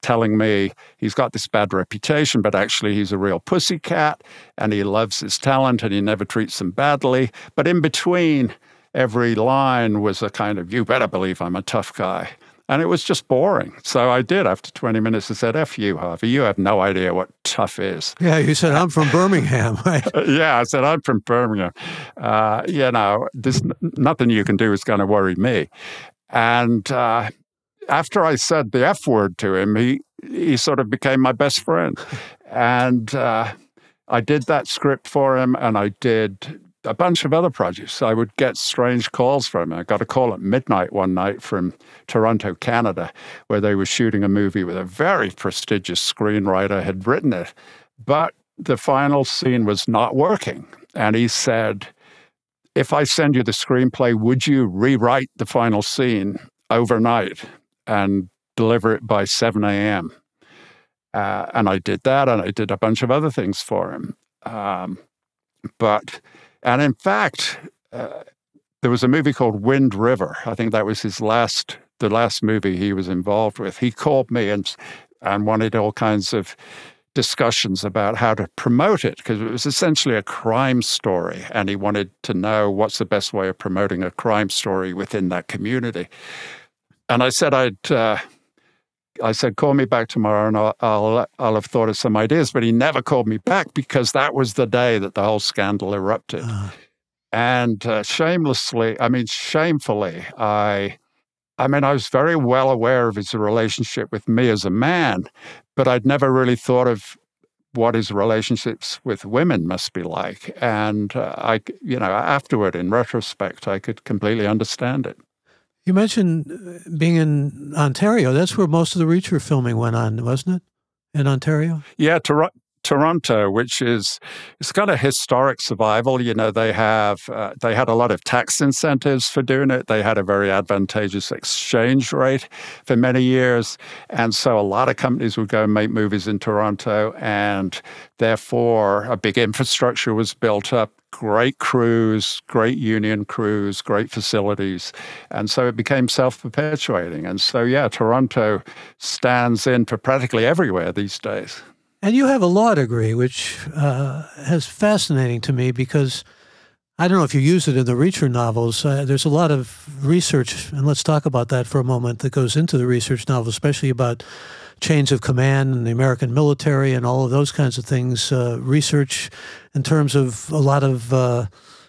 Speaker 2: telling me he's got this bad reputation, but actually he's a real pussycat and he loves his talent and he never treats them badly. But in between every line was a kind of, you better believe I'm a tough guy. And it was just boring. So I did. After 20 minutes, I said, F you, Harvey. You have no idea what tough is.
Speaker 1: Yeah, you said, I'm from Birmingham, right?
Speaker 2: yeah, I said, I'm from Birmingham. Uh, you know, there's nothing you can do is going to worry me. And uh, after I said the F word to him, he, he sort of became my best friend. And uh, I did that script for him, and I did a bunch of other projects. I would get strange calls from him. I got a call at midnight one night from Toronto, Canada, where they were shooting a movie with a very prestigious screenwriter had written it, but the final scene was not working. And he said, "If I send you the screenplay, would you rewrite the final scene overnight and deliver it by 7 a.m.?" Uh, and I did that, and I did a bunch of other things for him. Um, but and in fact, uh, there was a movie called Wind River. I think that was his last, the last movie he was involved with. He called me and and wanted all kinds of discussions about how to promote it because it was essentially a crime story, and he wanted to know what's the best way of promoting a crime story within that community. And I said I'd. Uh, I said, call me back tomorrow and I'll, I'll, I'll, have thought of some ideas. But he never called me back because that was the day that the whole scandal erupted. Uh. And uh, shamelessly, I mean, shamefully, I, I mean, I was very well aware of his relationship with me as a man, but I'd never really thought of what his relationships with women must be like. And uh, I, you know, afterward, in retrospect, I could completely understand it.
Speaker 1: You mentioned uh, being in Ontario. That's where most of the Reacher filming went on, wasn't it? In Ontario?
Speaker 2: Yeah, Tor- Toronto, which is it's got a historic survival. You know, they have uh, they had a lot of tax incentives for doing it. They had a very advantageous exchange rate for many years, and so a lot of companies would go and make movies in Toronto, and therefore a big infrastructure was built up great crews, great union crews, great facilities. And so it became self perpetuating. And so, yeah, Toronto stands in for practically everywhere these days.
Speaker 1: And you have a law degree, which uh, is fascinating to me because I don't know if you use it in the Reacher novels. Uh, there's a lot of research, and let's talk about that for a moment, that goes into the research novel, especially about chains of command and the American military and all of those kinds of things. Uh, research in terms of a lot of, uh,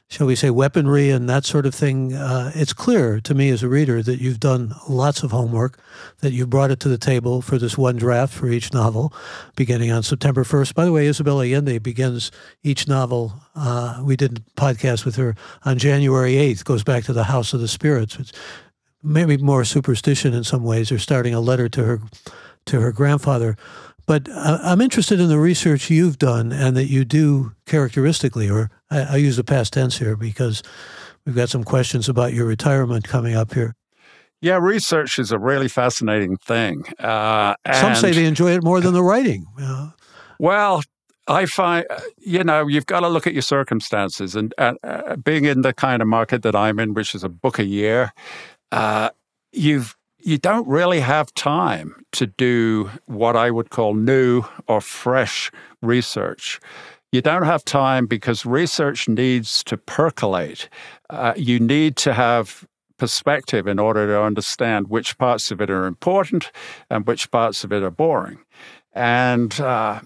Speaker 1: shall we say, weaponry and that sort of thing. Uh, it's clear to me as a reader that you've done lots of homework, that you brought it to the table for this one draft for each novel, beginning on September 1st. By the way, Isabel Allende begins each novel. Uh, we did a podcast with her on January 8th, goes back to the House of the Spirits. It's maybe more superstition in some ways, or starting a letter to her to her grandfather. But I'm interested in the research you've done and that you do characteristically, or I, I use the past tense here because we've got some questions about your retirement coming up here.
Speaker 2: Yeah, research is a really fascinating thing.
Speaker 1: Uh, some say they enjoy it more than the writing. Uh,
Speaker 2: well, I find, you know, you've got to look at your circumstances. And uh, being in the kind of market that I'm in, which is a book a year, uh, you've you don't really have time to do what I would call new or fresh research. You don't have time because research needs to percolate. Uh, you need to have perspective in order to understand which parts of it are important and which parts of it are boring. And uh,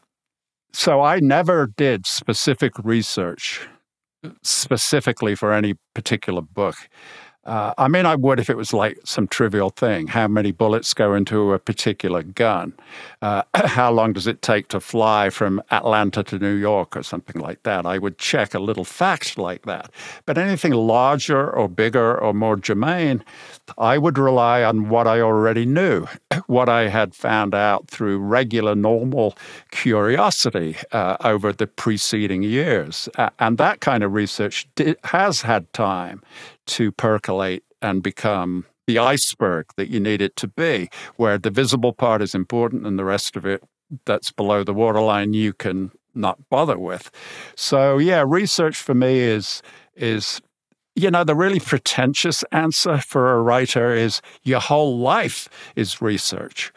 Speaker 2: so I never did specific research specifically for any particular book. Uh, I mean, I would if it was like some trivial thing. How many bullets go into a particular gun? Uh, how long does it take to fly from Atlanta to New York or something like that? I would check a little fact like that. But anything larger or bigger or more germane, I would rely on what I already knew, what I had found out through regular, normal curiosity uh, over the preceding years. and that kind of research has had time to percolate and become the iceberg that you need it to be, where the visible part is important and the rest of it that's below the waterline you can not bother with. So yeah, research for me is is you know the really pretentious answer for a writer is your whole life is research.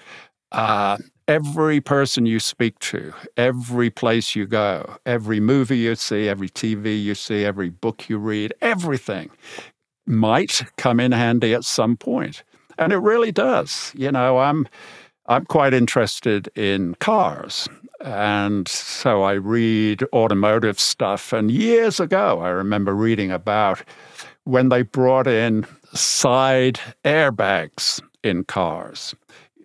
Speaker 2: Uh, every person you speak to, every place you go, every movie you see, every TV you see, every book you read, everything might come in handy at some point. And it really does. You know, I'm I'm quite interested in cars. And so I read automotive stuff. And years ago, I remember reading about when they brought in side airbags in cars.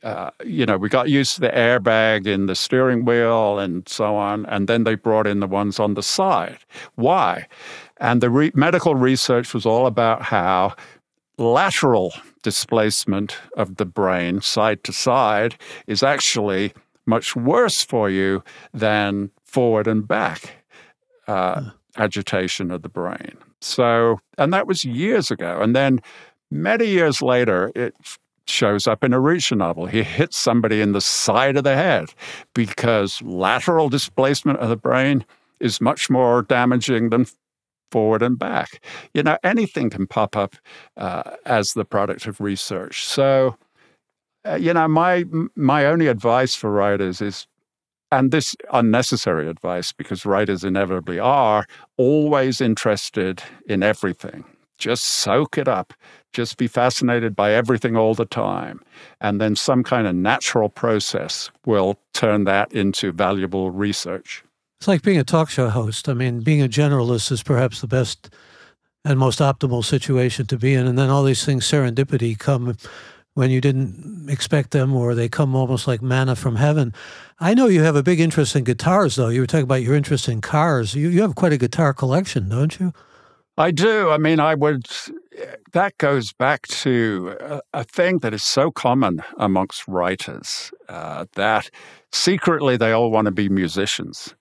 Speaker 2: Uh, you know, we got used to the airbag in the steering wheel and so on, and then they brought in the ones on the side. Why? And the re- medical research was all about how lateral displacement of the brain, side to side, is actually much worse for you than forward and back uh, hmm. agitation of the brain. So, and that was years ago. And then many years later, it shows up in a Reacher novel. He hits somebody in the side of the head because lateral displacement of the brain is much more damaging than forward and back. You know, anything can pop up uh, as the product of research. So, uh, you know, my my only advice for writers is, and this unnecessary advice because writers inevitably are always interested in everything. Just soak it up. Just be fascinated by everything all the time. And then some kind of natural process will turn that into valuable research.
Speaker 1: It's like being a talk show host. I mean, being a generalist is perhaps the best and most optimal situation to be in. And then all these things, serendipity, come when you didn't expect them or they come almost like manna from heaven. I know you have a big interest in guitars, though. You were talking about your interest in cars. You, you have quite a guitar collection, don't you?
Speaker 2: I do. I mean, I would, that goes back to a, a thing that is so common amongst writers uh, that secretly they all want to be musicians.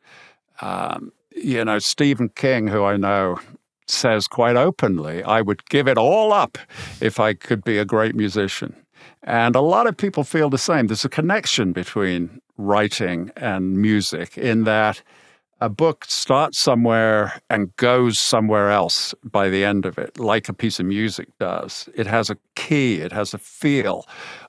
Speaker 2: Um, you know, Stephen King, who I know, says quite openly, I would give it all up if I could be a great musician. And a lot of people feel the same. There's a connection between writing and music in that a book starts somewhere and goes somewhere else by the end of it, like a piece of music does. It has a key, it has a feel.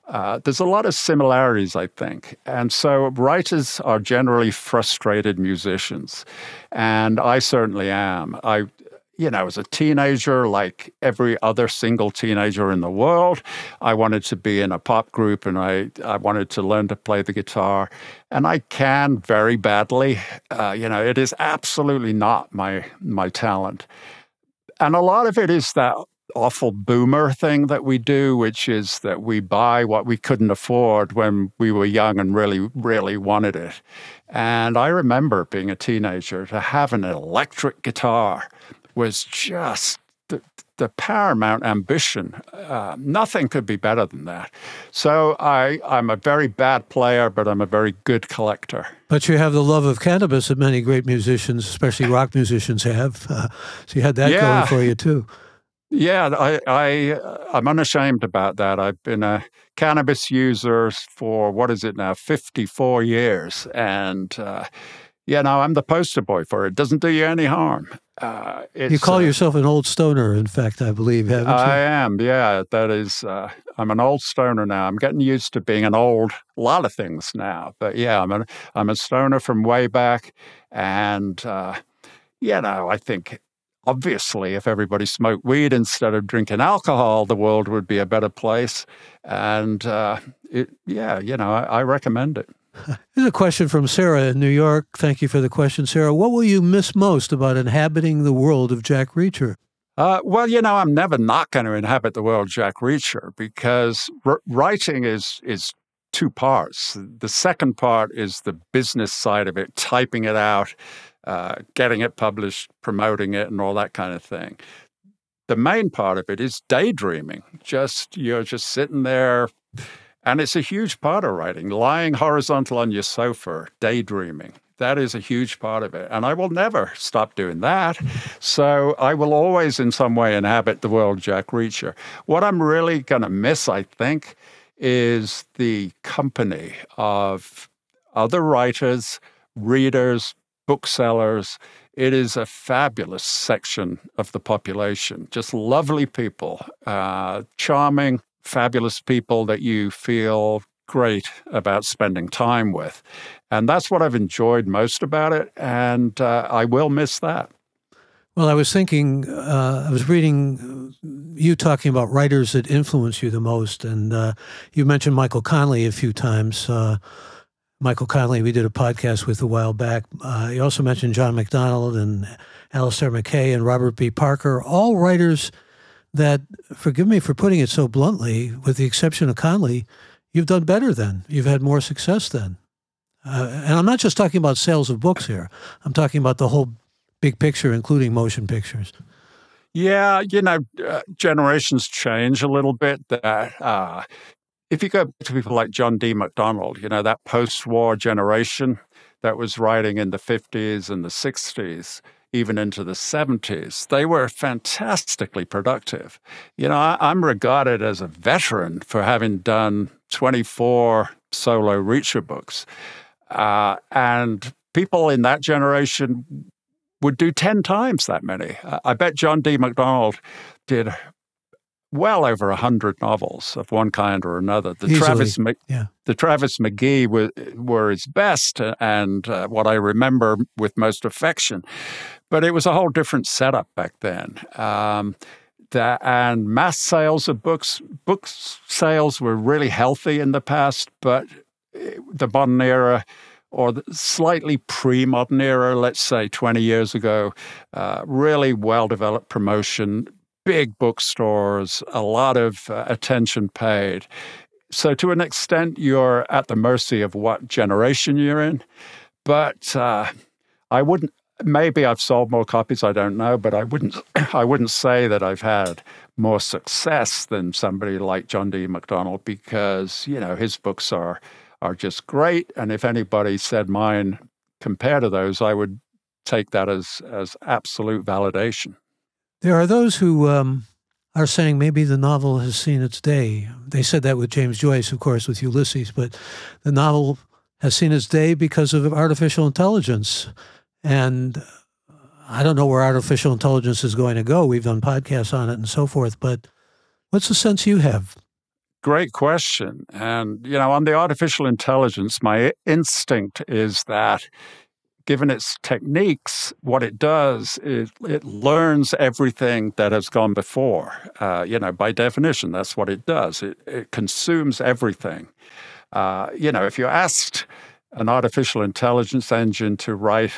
Speaker 2: Uh, there's a lot of similarities, I think. And so writers are generally frustrated musicians. And I certainly am. I you know, as a teenager, like every other single teenager in the world, I wanted to be in a pop group and I, I wanted to learn to play the guitar. And I can very badly. Uh, you know, it is absolutely not my my talent. And a lot of it is that awful boomer thing that we do, which is that we buy what we couldn't afford when we were young and really, really wanted it. And I remember being a teenager to have an electric guitar was just the, the paramount ambition. Uh, nothing could be better than that. So I, I'm a very bad player, but I'm a very good collector.
Speaker 1: But you have the love of cannabis that many great musicians, especially rock musicians, have. Uh, so you had that yeah. going for you too.
Speaker 2: Yeah, I, I, I'm unashamed about that. I've been a cannabis user for what is it now, 54 years, and uh, yeah, now I'm the poster boy for it. Doesn't do you any harm.
Speaker 1: Uh, you call uh, yourself an old stoner, in fact, I believe, haven't you? I
Speaker 2: am, yeah. That is, uh, I'm an old stoner now. I'm getting used to being an old, a lot of things now. But yeah, I'm a, I'm a stoner from way back. And, uh, you know, I think obviously if everybody smoked weed instead of drinking alcohol, the world would be a better place. And uh, it, yeah, you know, I, I recommend it.
Speaker 1: Here's a question from Sarah in New York. Thank you for the question, Sarah. What will you miss most about inhabiting the world of Jack Reacher?
Speaker 2: Uh, well, you know, I'm never not going to inhabit the world of Jack Reacher because r- writing is is two parts. The second part is the business side of it, typing it out, uh, getting it published, promoting it, and all that kind of thing. The main part of it is daydreaming. Just you're just sitting there and it's a huge part of writing, lying horizontal on your sofa, daydreaming. That is a huge part of it. And I will never stop doing that. So I will always, in some way, inhabit the world Jack Reacher. What I'm really going to miss, I think, is the company of other writers, readers, booksellers. It is a fabulous section of the population, just lovely people, uh, charming, fabulous people that you feel great about spending time with. And that's what I've enjoyed most about it. And uh, I will miss that.
Speaker 1: Well, I was thinking, uh, I was reading you talking about writers that influence you the most, and uh, you mentioned Michael Connelly a few times. Uh, Michael Connelly, we did a podcast with a while back. Uh, you also mentioned John MacDonald and Alistair McKay and Robert B. Parker, all writers that, forgive me for putting it so bluntly, with the exception of Connelly, you've done better than. You've had more success than. Uh, and I'm not just talking about sales of books here. I'm talking about the whole big picture, including motion pictures.
Speaker 2: Yeah, you know, uh, generations change a little bit. That uh, if you go back to people like John D. MacDonald, you know, that post-war generation that was writing in the 50s and the 60s, even into the 70s, they were fantastically productive. You know, I, am regarded as a veteran for having done 24 solo Reacher books. Uh, and people in that generation would do 10 times that many. I bet John D. MacDonald did well over 100 novels of one kind or another. The
Speaker 1: Easily.
Speaker 2: Travis
Speaker 1: yeah.
Speaker 2: the Travis McGee were, were his best and uh, what I remember with most affection. But it was a whole different setup back then. Um, that, and mass sales of books, book sales were really healthy in the past, but eh, the modern era or the slightly pre modern era, let's say 20 years ago, uh, really well developed promotion, big bookstores, a lot of uh, attention paid. So, to an extent, you're at the mercy of what generation you're in. But uh, I wouldn't. Maybe I've sold more copies. I don't know, but I wouldn't. I wouldn't say that I've had more success than somebody like John D. MacDonald because you know his books are are just great. And if anybody said mine compare to those, I would take that as as absolute validation.
Speaker 1: There are those who um, are saying maybe the novel has seen its day. They said that with James Joyce, of course, with Ulysses, but the novel has seen its day because of artificial intelligence. And I don't know where artificial intelligence is going to go. We've done podcasts on it and so forth, but what's the sense you have?
Speaker 2: Great question. And, you know, on the artificial intelligence, my instinct is that given its techniques, what it does is it learns everything that has gone before. Uh, you know, by definition, that's what it does. It, it consumes everything. Uh, you know, if you asked an artificial intelligence engine to write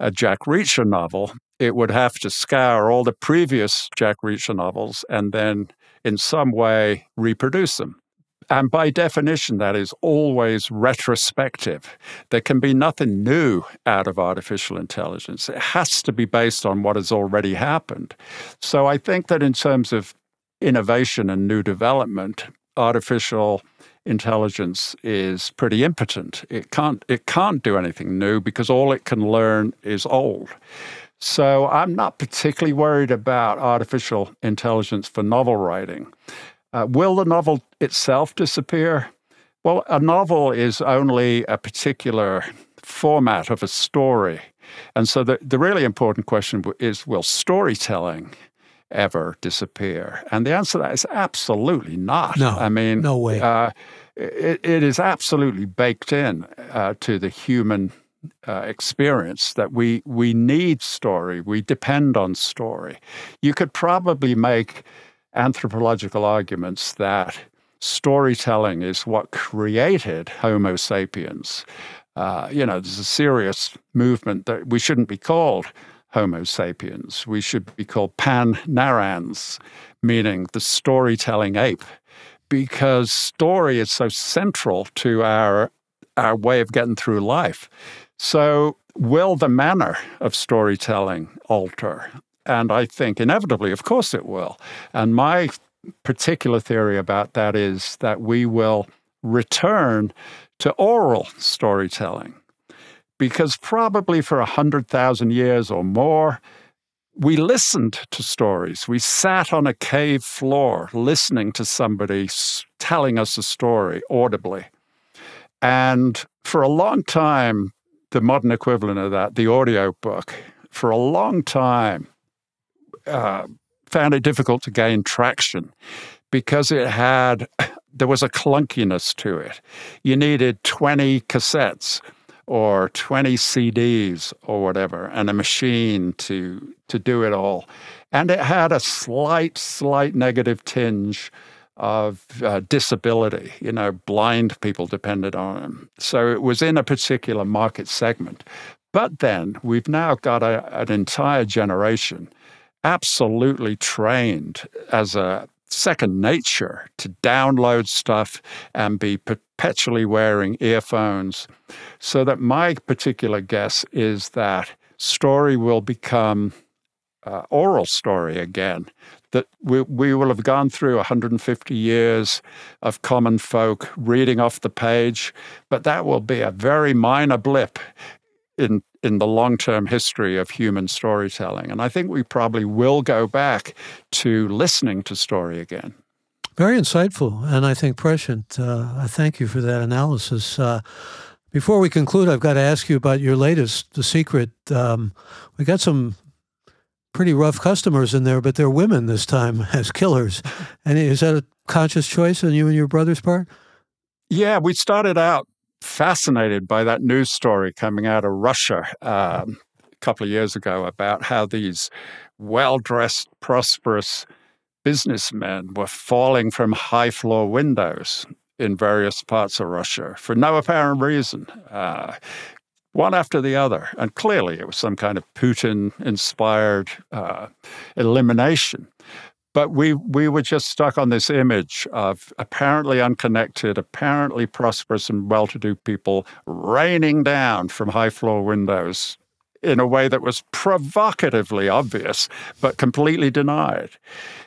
Speaker 2: a Jack Reacher novel, it would have to scour all the previous Jack Reacher novels and then in some way reproduce them. And by definition, that is always retrospective. There can be nothing new out of artificial intelligence. It has to be based on what has already happened. So I think that in terms of innovation and new development, artificial intelligence is pretty impotent. It can't it can't do anything new because all it can learn is old. So I'm not particularly worried about artificial intelligence for novel writing. Uh, will the novel itself disappear? Well, a novel is only a particular format of a story. And so the, the really important question is will storytelling ever disappear? And the answer to that is absolutely not.
Speaker 1: No,
Speaker 2: I mean,
Speaker 1: no way. Uh,
Speaker 2: it, it is absolutely baked in uh, to the human uh, experience that we we need story. We depend on story. You could probably make anthropological arguments that storytelling is what created Homo sapiens. Uh, you know, there's a serious movement that we shouldn't be called Homo sapiens. We should be called Pan narrans, meaning the storytelling ape, because story is so central to our our way of getting through life. So, will the manner of storytelling alter? And I think inevitably, of course, it will. And my particular theory about that is that we will return to oral storytelling. Because probably for 100,000 years or more, we listened to stories. We sat on a cave floor listening to somebody telling us a story audibly. And for a long time, the modern equivalent of that, the audio book, for a long time, uh, found it difficult to gain traction because it had, there was a clunkiness to it. You needed 20 cassettes or 20 CDs or whatever, and a machine to, to do it all. And it had a slight, slight negative tinge of uh, disability. You know, blind people depended on them. So it was in a particular market segment. But then we've now got a, an entire generation absolutely trained as a second nature to download stuff and be perpetually wearing earphones. So that my particular guess is that story will become uh, oral story again. That we, we will have gone through 150 years of common folk reading off the page, but that will be a very minor blip in in the long term history of human storytelling. And I think we probably will go back to listening to story again.
Speaker 1: Very insightful, and I think prescient. Uh, I thank you for that analysis. Uh, before we conclude, I've got to ask you about your latest, The Secret. Um, we got some pretty rough customers in there, but they're women this time as killers. And is that a conscious choice on you and your brother's part?
Speaker 2: Yeah, we started out fascinated by that news story coming out of Russia um, a couple of years ago about how these well dressed, prosperous businessmen were falling from high floor windows in various parts of Russia for no apparent reason. Uh, one after the other. And clearly it was some kind of Putin inspired uh, elimination. But we, we were just stuck on this image of apparently unconnected, apparently prosperous and well to do people raining down from high floor windows in a way that was provocatively obvious, but completely denied.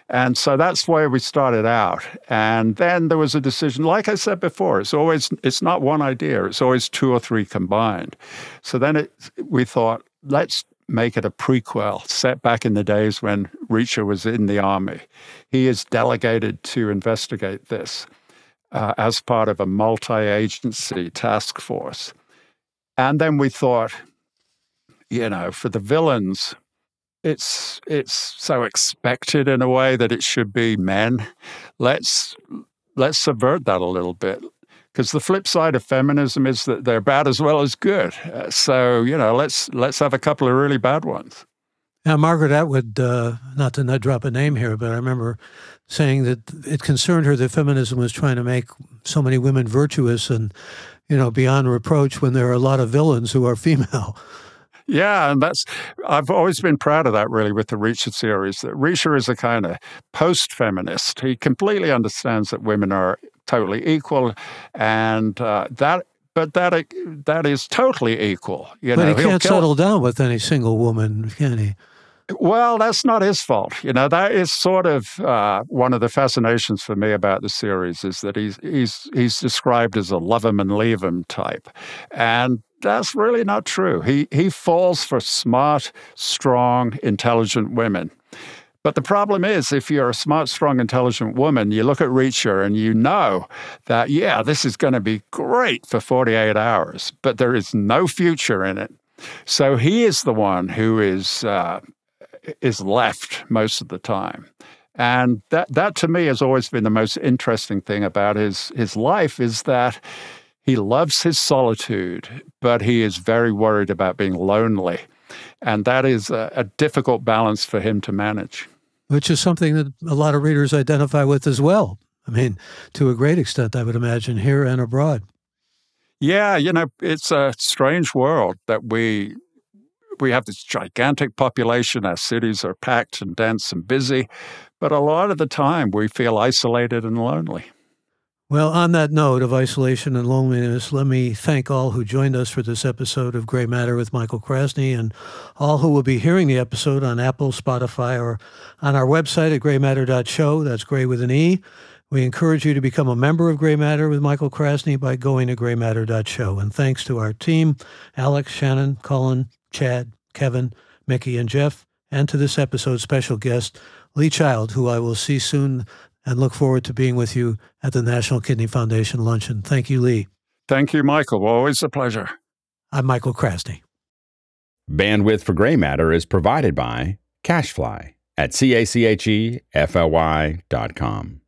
Speaker 2: And so that's where we started out. And then there was a decision, like I said before, it's always it's not one idea, it's always two or three combined. So then it, we thought, let's make it a prequel set back in the days when Reacher was in the army. He is delegated to investigate this uh, as part of a multi agency task force. And then we thought, you know, for the villains, it's it's so expected in a way that it should be men. Let's let's subvert that a little bit because the flip side of feminism is that they're bad as well as good. Uh, so you know, let's let's have a couple of really bad ones.
Speaker 1: Now, Margaret Atwood, uh, not to not drop a name here, but I remember saying that it concerned her that feminism was trying to make so many women virtuous and, you know, beyond reproach when there are a lot of villains who are female.
Speaker 2: Yeah, and that's I've always been proud of that really with the Reacher series. That Reacher is a kind of post-feminist. He completely understands that women are totally equal, and uh, that. But that that is totally equal.
Speaker 1: You but know, he can't settle down with any single woman, can he?
Speaker 2: Well, that's not his fault. You know, that is sort of uh, one of the fascinations for me about the series is that he's he's he's described as a love him and leave him type, and that's really not true. He he falls for smart, strong, intelligent women. But the problem is, if you're a smart, strong, intelligent woman, you look at Reacher and you know that, yeah, this is going to be great for 48 hours, but there is no future in it. So he is the one who is uh, is left most of the time. And that, that to me has always been the most interesting thing about his, his life is that he loves his solitude, but he is very worried about being lonely. And that is a, a difficult balance for him to manage.
Speaker 1: Which is something that a lot of readers identify with as well. I mean, to a great extent, I would imagine, here and abroad.
Speaker 2: Yeah, you know, it's a strange world that we we have this gigantic population. Our cities are packed and dense and busy, but a lot of the time we feel isolated and lonely.
Speaker 1: Well, on that note of isolation and loneliness, let me thank all who joined us for this episode of Gray Matter with Michael Krasny and all who will be hearing the episode on Apple, Spotify, or on our website at graymatter.show. That's gray with an E. We encourage you to become a member of Gray Matter with Michael Krasny by going to graymatter.show. And thanks to our team, Alex, Shannon, Colin, Chad, Kevin, Mickey, and Jeff, and to this episode's special guest, Lee Child, who I will see soon and look forward to being with you at the National Kidney Foundation luncheon. Thank you, Lee.
Speaker 2: Thank you, Michael. Always a pleasure.
Speaker 1: I'm Michael Krasny.
Speaker 3: Bandwidth for Gray Matter is provided by CacheFly at CacheFly at C